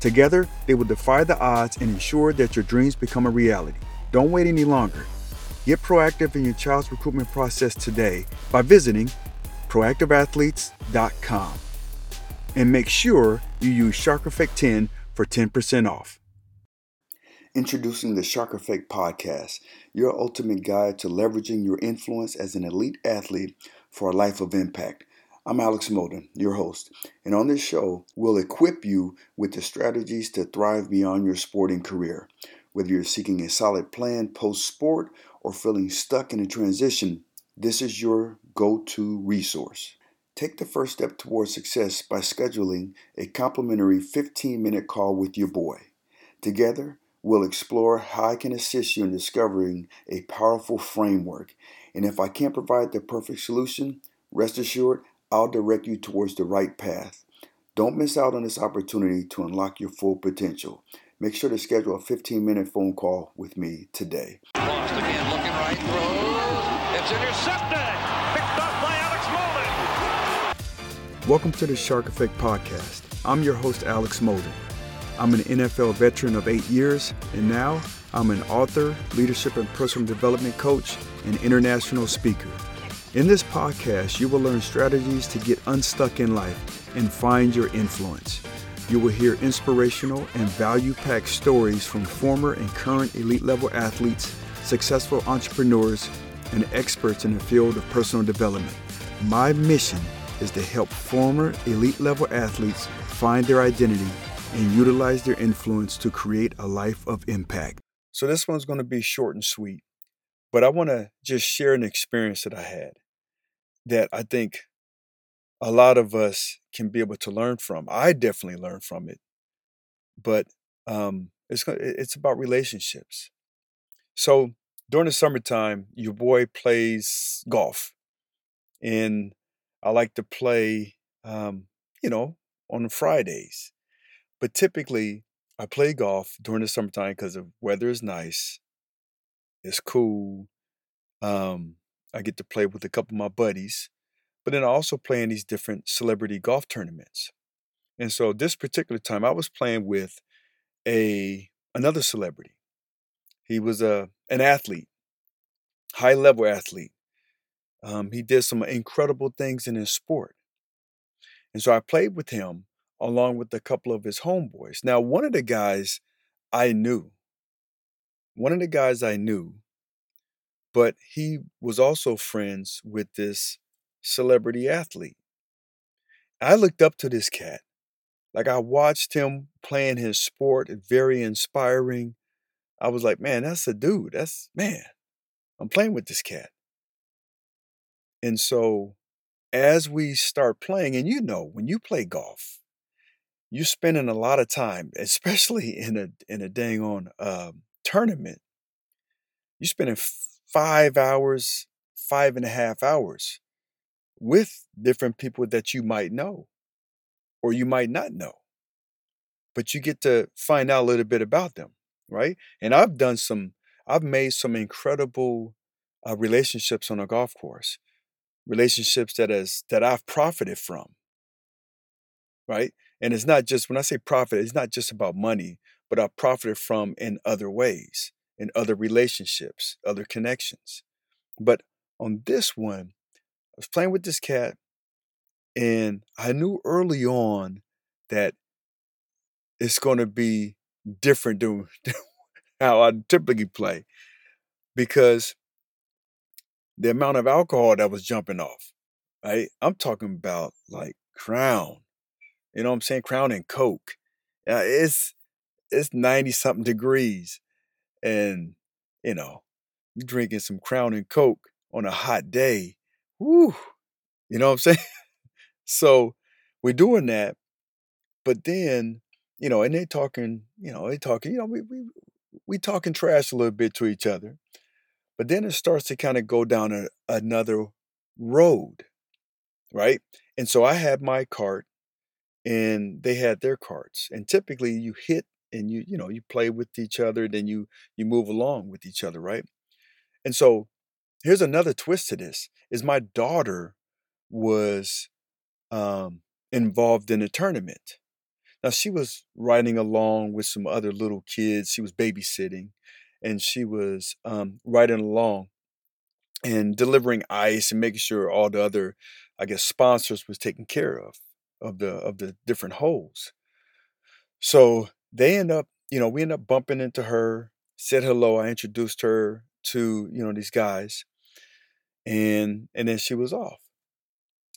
Together, they will defy the odds and ensure that your dreams become a reality. Don't wait any longer. Get proactive in your child's recruitment process today by visiting proactiveathletes.com. And make sure you use Shark Effect 10 for 10% off. Introducing the Shark Effect Podcast, your ultimate guide to leveraging your influence as an elite athlete for a life of impact. I'm Alex Molden, your host, and on this show, we'll equip you with the strategies to thrive beyond your sporting career. Whether you're seeking a solid plan post sport or feeling stuck in a transition, this is your go to resource. Take the first step towards success by scheduling a complimentary 15 minute call with your boy. Together, we'll explore how I can assist you in discovering a powerful framework. And if I can't provide the perfect solution, rest assured I'll direct you towards the right path. Don't miss out on this opportunity to unlock your full potential. Make sure to schedule a 15 minute phone call with me today. Lost again, looking right, throws. It's intercepted. Picked up by Alex Molden. Welcome to the Shark Effect Podcast. I'm your host, Alex Molden. I'm an NFL veteran of eight years, and now I'm an author, leadership and personal development coach, and international speaker. In this podcast, you will learn strategies to get unstuck in life and find your influence. You will hear inspirational and value packed stories from former and current elite level athletes, successful entrepreneurs, and experts in the field of personal development. My mission is to help former elite level athletes find their identity and utilize their influence to create a life of impact. So, this one's going to be short and sweet. But I want to just share an experience that I had that I think a lot of us can be able to learn from. I definitely learned from it, but um, it's it's about relationships. So during the summertime, your boy plays golf, and I like to play, um, you know, on Fridays. But typically, I play golf during the summertime because the weather is nice it's cool. Um, I get to play with a couple of my buddies, but then I also play in these different celebrity golf tournaments. And so this particular time, I was playing with a another celebrity. He was a an athlete, high level athlete. Um, he did some incredible things in his sport, and so I played with him along with a couple of his homeboys. Now, one of the guys I knew one of the guys I knew, but he was also friends with this celebrity athlete. I looked up to this cat. Like I watched him playing his sport, very inspiring. I was like, man, that's a dude. That's man. I'm playing with this cat. And so as we start playing, and you know, when you play golf, you're spending a lot of time, especially in a in a dang on um, tournament, you're spending five hours, five and a half hours with different people that you might know or you might not know. But you get to find out a little bit about them, right? And I've done some, I've made some incredible uh, relationships on a golf course, relationships that has that I've profited from. Right, and it's not just when I say profit, it's not just about money, but I've profited from in other ways, in other relationships, other connections. But on this one, I was playing with this cat, and I knew early on that it's going to be different than how I typically play because the amount of alcohol that was jumping off, right? I'm talking about like Crown, you know what I'm saying? Crown and Coke. Uh, it's it's 90 something degrees, and you know, drinking some Crown and Coke on a hot day. Whoo, you know what I'm saying? so we're doing that, but then you know, and they talking, you know, they talking, you know, we we we talking trash a little bit to each other, but then it starts to kind of go down a, another road, right? And so I had my cart, and they had their carts, and typically you hit and you you know you play with each other, then you you move along with each other, right? And so here's another twist to this: is my daughter was um, involved in a tournament now she was riding along with some other little kids. She was babysitting, and she was um, riding along and delivering ice and making sure all the other, I guess, sponsors was taken care of of the of the different holes. So they end up, you know, we end up bumping into her, said hello. I introduced her to you know these guys, and and then she was off.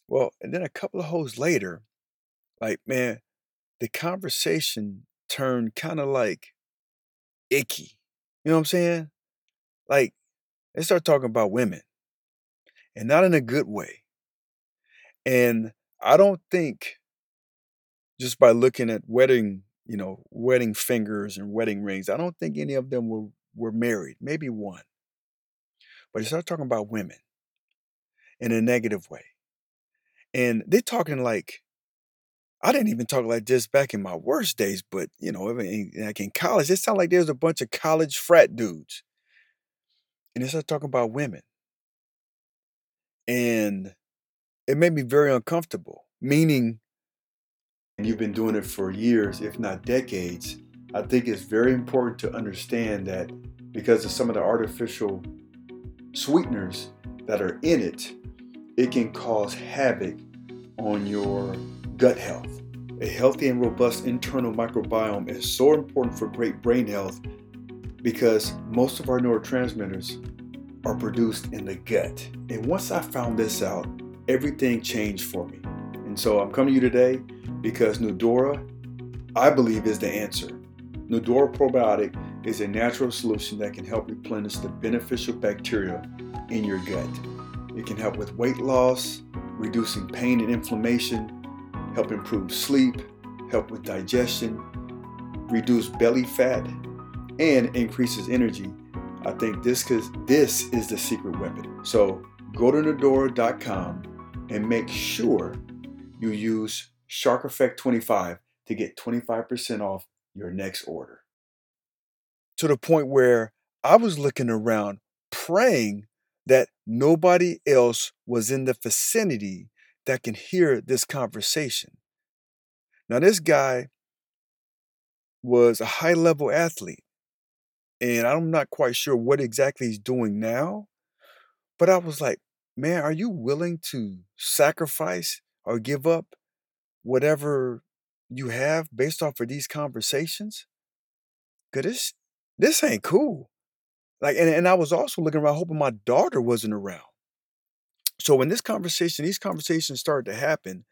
Well, and then a couple of holes later, like man, the conversation turned kind of like icky. You know what I'm saying? Like they start talking about women and not in a good way. And I don't think just by looking at wedding, you know, wedding fingers and wedding rings, I don't think any of them were, were married, maybe one. But they start talking about women in a negative way. And they're talking like I didn't even talk like this back in my worst days, but you know, like in college, it sounded like there's a bunch of college frat dudes. And they started talking about women. And it made me very uncomfortable, meaning you've been doing it for years, if not decades. I think it's very important to understand that because of some of the artificial sweeteners that are in it, it can cause havoc on your gut health. A healthy and robust internal microbiome is so important for great brain health because most of our neurotransmitters are produced in the gut. And once I found this out, everything changed for me. And so I'm coming to you today because Nudora, I believe, is the answer. Nudora Probiotic is a natural solution that can help replenish the beneficial bacteria in your gut. It can help with weight loss, reducing pain and inflammation, help improve sleep, help with digestion, reduce belly fat, and increases energy. I think this cause this is the secret weapon. So go to Nudora.com and make sure you use Shark Effect 25 to get 25% off your next order. To the point where I was looking around praying that nobody else was in the vicinity that can hear this conversation. Now, this guy was a high level athlete, and I'm not quite sure what exactly he's doing now, but I was like, man, are you willing to sacrifice or give up whatever you have based off of these conversations? Cause this this ain't cool. Like, and, and I was also looking around hoping my daughter wasn't around. So when this conversation, these conversations started to happen,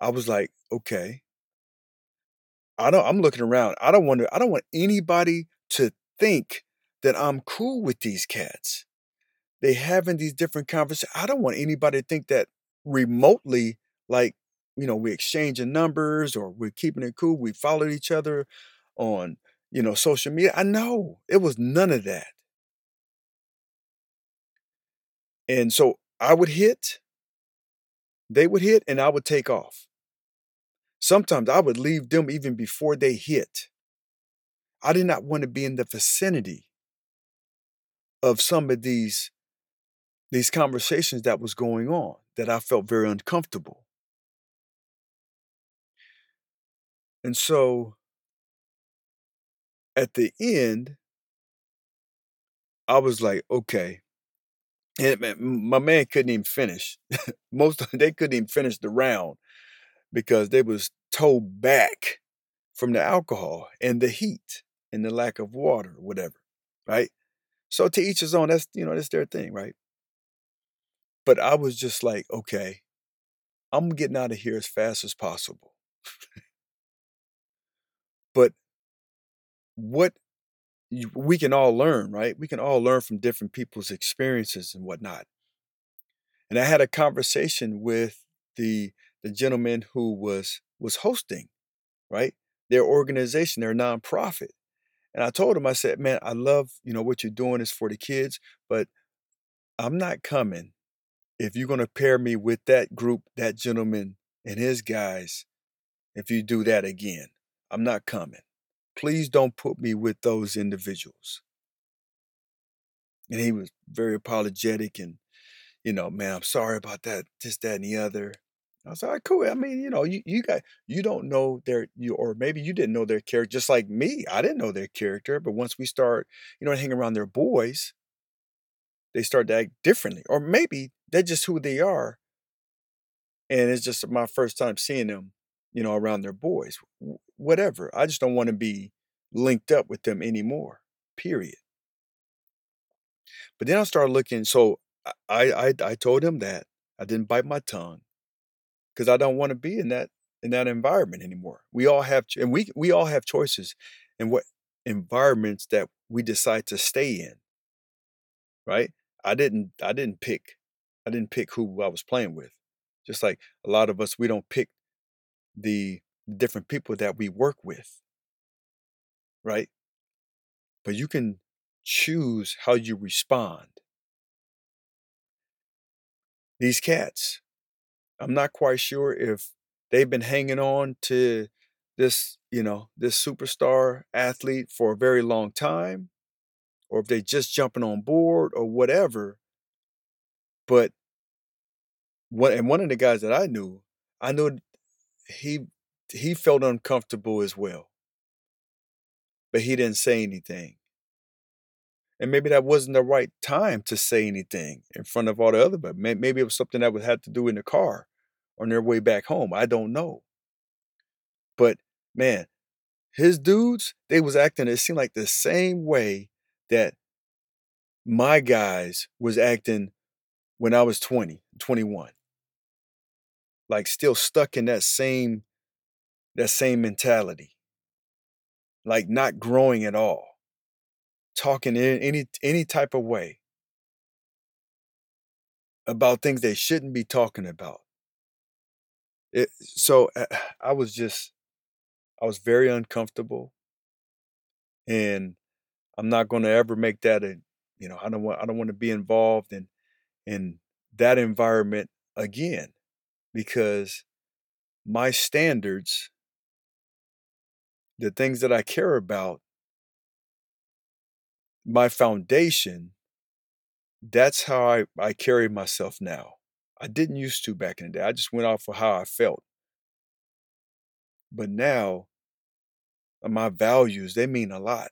I was like, okay. I don't I'm looking around. I don't want to, I don't want anybody to think that I'm cool with these cats. They having these different conversations. I don't want anybody to think that remotely, like, you know, we're exchanging numbers or we're keeping it cool. We followed each other on, you know, social media. I know it was none of that. And so I would hit, they would hit, and I would take off. Sometimes I would leave them even before they hit. I did not want to be in the vicinity of some of these these conversations that was going on that I felt very uncomfortable. And so at the end, I was like, okay. And my man couldn't even finish. Most of they couldn't even finish the round because they was towed back from the alcohol and the heat and the lack of water, whatever. Right? So to each his own, that's you know, that's their thing, right? But I was just like, okay, I'm getting out of here as fast as possible. but what we can all learn, right? We can all learn from different people's experiences and whatnot. And I had a conversation with the the gentleman who was was hosting, right? Their organization, their nonprofit. And I told him, I said, man, I love, you know, what you're doing is for the kids, but I'm not coming if you're gonna pair me with that group, that gentleman and his guys, if you do that again, I'm not coming please don't put me with those individuals. And he was very apologetic and, you know, man, I'm sorry about that, this, that, and the other. I was like, cool. I mean, you know, you, you got you don't know their you or maybe you didn't know their character, just like me. I didn't know their character, but once we start, you know, hanging around their boys, they start to act differently. Or maybe they're just who they are. And it's just my first time seeing them you know, around their boys. Whatever. I just don't want to be linked up with them anymore. Period. But then I started looking. So I I I told him that I didn't bite my tongue because I don't want to be in that in that environment anymore. We all have and we we all have choices in what environments that we decide to stay in. Right? I didn't I didn't pick I didn't pick who I was playing with. Just like a lot of us we don't pick the different people that we work with, right? But you can choose how you respond. These cats, I'm not quite sure if they've been hanging on to this, you know, this superstar athlete for a very long time, or if they're just jumping on board or whatever. But what and one of the guys that I knew, I knew he he felt uncomfortable as well. But he didn't say anything. And maybe that wasn't the right time to say anything in front of all the other, but maybe it was something that would have to do in the car on their way back home. I don't know. But man, his dudes, they was acting, it seemed like the same way that my guys was acting when I was 20, 21 like still stuck in that same that same mentality. Like not growing at all. Talking in any any type of way. About things they shouldn't be talking about. It, so uh, i was just i was very uncomfortable. And i'm not going to ever make that a you know i don't want i don't want to be involved in in that environment again because my standards, the things that I care about, my foundation, that's how I, I carry myself now. I didn't used to back in the day. I just went off of how I felt. But now, uh, my values, they mean a lot.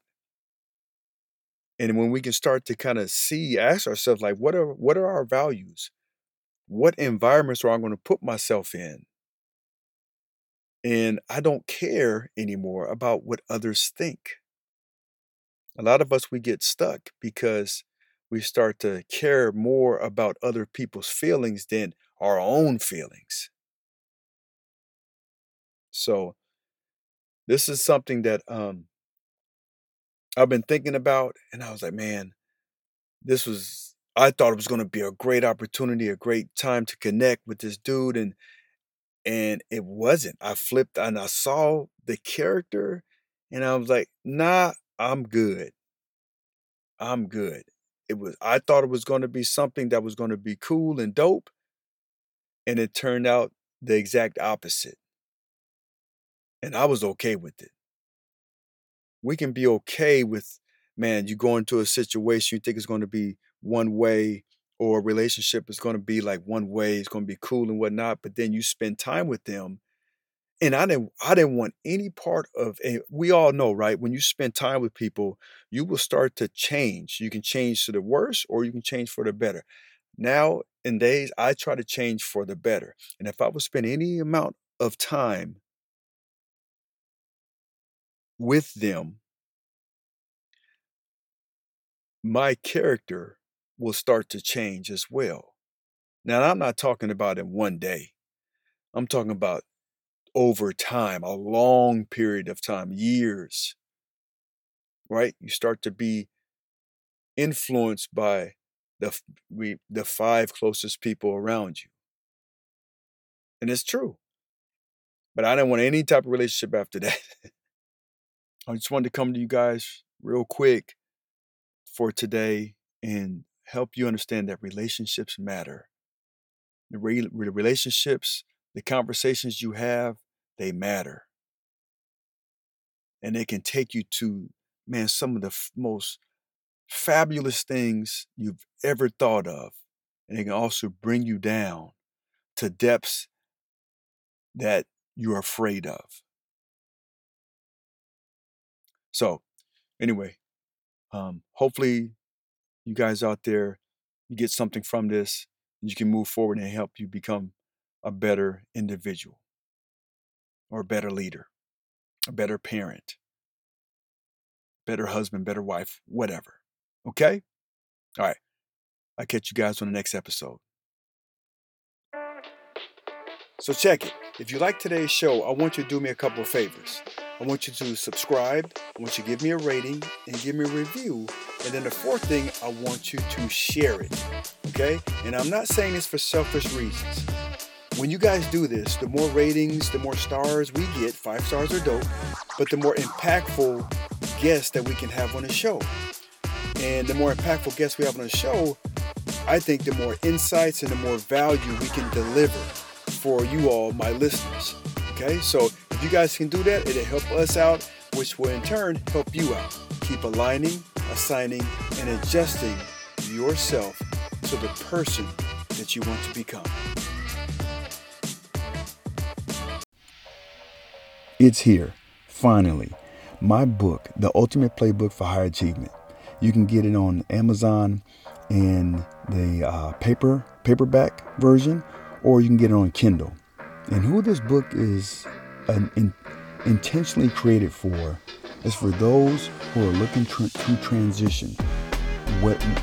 And when we can start to kind of see, ask ourselves, like, what are what are our values? What environments are I going to put myself in? And I don't care anymore about what others think. A lot of us, we get stuck because we start to care more about other people's feelings than our own feelings. So, this is something that um, I've been thinking about, and I was like, man, this was I thought it was going to be a great opportunity, a great time to connect with this dude, and and it wasn't. I flipped and I saw the character, and I was like, Nah, I'm good. I'm good. It was. I thought it was going to be something that was going to be cool and dope, and it turned out the exact opposite. And I was okay with it. We can be okay with, man, you go into a situation you think it's going to be one way or a relationship is going to be like one way, it's going to be cool and whatnot, but then you spend time with them. And I didn't I didn't want any part of a we all know, right? When you spend time with people, you will start to change. You can change to the worse or you can change for the better. Now in days, I try to change for the better. And if I would spend any amount of time with them, my character will start to change as well. Now, I'm not talking about in one day. I'm talking about over time, a long period of time, years. Right? You start to be influenced by the we the five closest people around you. And it's true. But I didn't want any type of relationship after that. I just wanted to come to you guys real quick for today and help you understand that relationships matter. The, re- relationships, the conversations you have, they matter. And they can take you to, man, some of the f- most fabulous things you've ever thought of. And they can also bring you down to depths that you're afraid of. So, anyway, um, hopefully you guys out there, you get something from this, and you can move forward and help you become a better individual or a better leader, a better parent, better husband, better wife, whatever. Okay? All right. I'll catch you guys on the next episode. So check it. If you like today's show, I want you to do me a couple of favors. I want you to subscribe. I want you to give me a rating and give me a review. And then the fourth thing, I want you to share it. Okay? And I'm not saying this for selfish reasons. When you guys do this, the more ratings, the more stars we get, five stars are dope, but the more impactful guests that we can have on the show. And the more impactful guests we have on the show, I think the more insights and the more value we can deliver for you all, my listeners. Okay, so you guys can do that, it'll help us out, which will in turn help you out. Keep aligning, assigning, and adjusting yourself to the person that you want to become. It's here, finally. My book, The Ultimate Playbook for High Achievement. You can get it on Amazon in the uh, paper paperback version, or you can get it on Kindle. And who this book is an, in, intentionally created for is for those who are looking tr- to transition,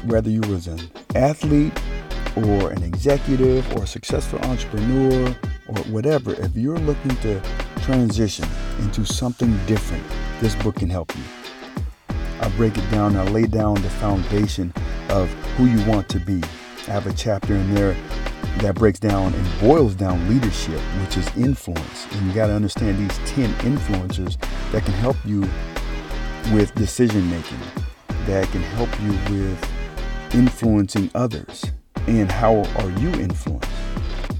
whether you was an athlete or an executive or a successful entrepreneur or whatever. If you're looking to transition into something different, this book can help you. I break it down. I lay down the foundation of who you want to be. I have a chapter in there that breaks down and boils down leadership, which is influence. And you got to understand these 10 influencers that can help you with decision making, that can help you with influencing others. And how are you influenced?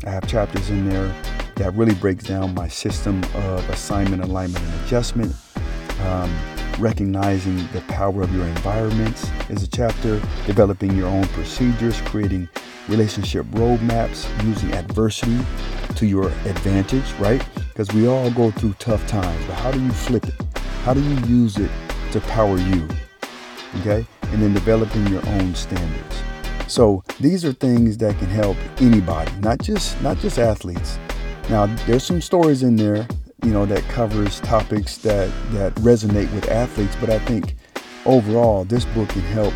I have chapters in there that really breaks down my system of assignment, alignment, and adjustment. Um, recognizing the power of your environments is a chapter. Developing your own procedures, creating relationship roadmaps, using adversity to your advantage, right? Because we all go through tough times, but how do you flip it? How do you use it to power you? Okay? And then developing your own standards. So these are things that can help anybody, not just not just athletes. Now there's some stories in there, you know, that covers topics that that resonate with athletes, but I think overall this book can help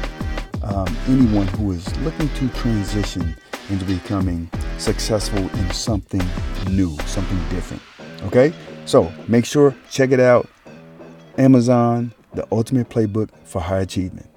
um, anyone who is looking to transition into becoming successful in something new, something different. Okay? So make sure, check it out. Amazon, the ultimate playbook for high achievement.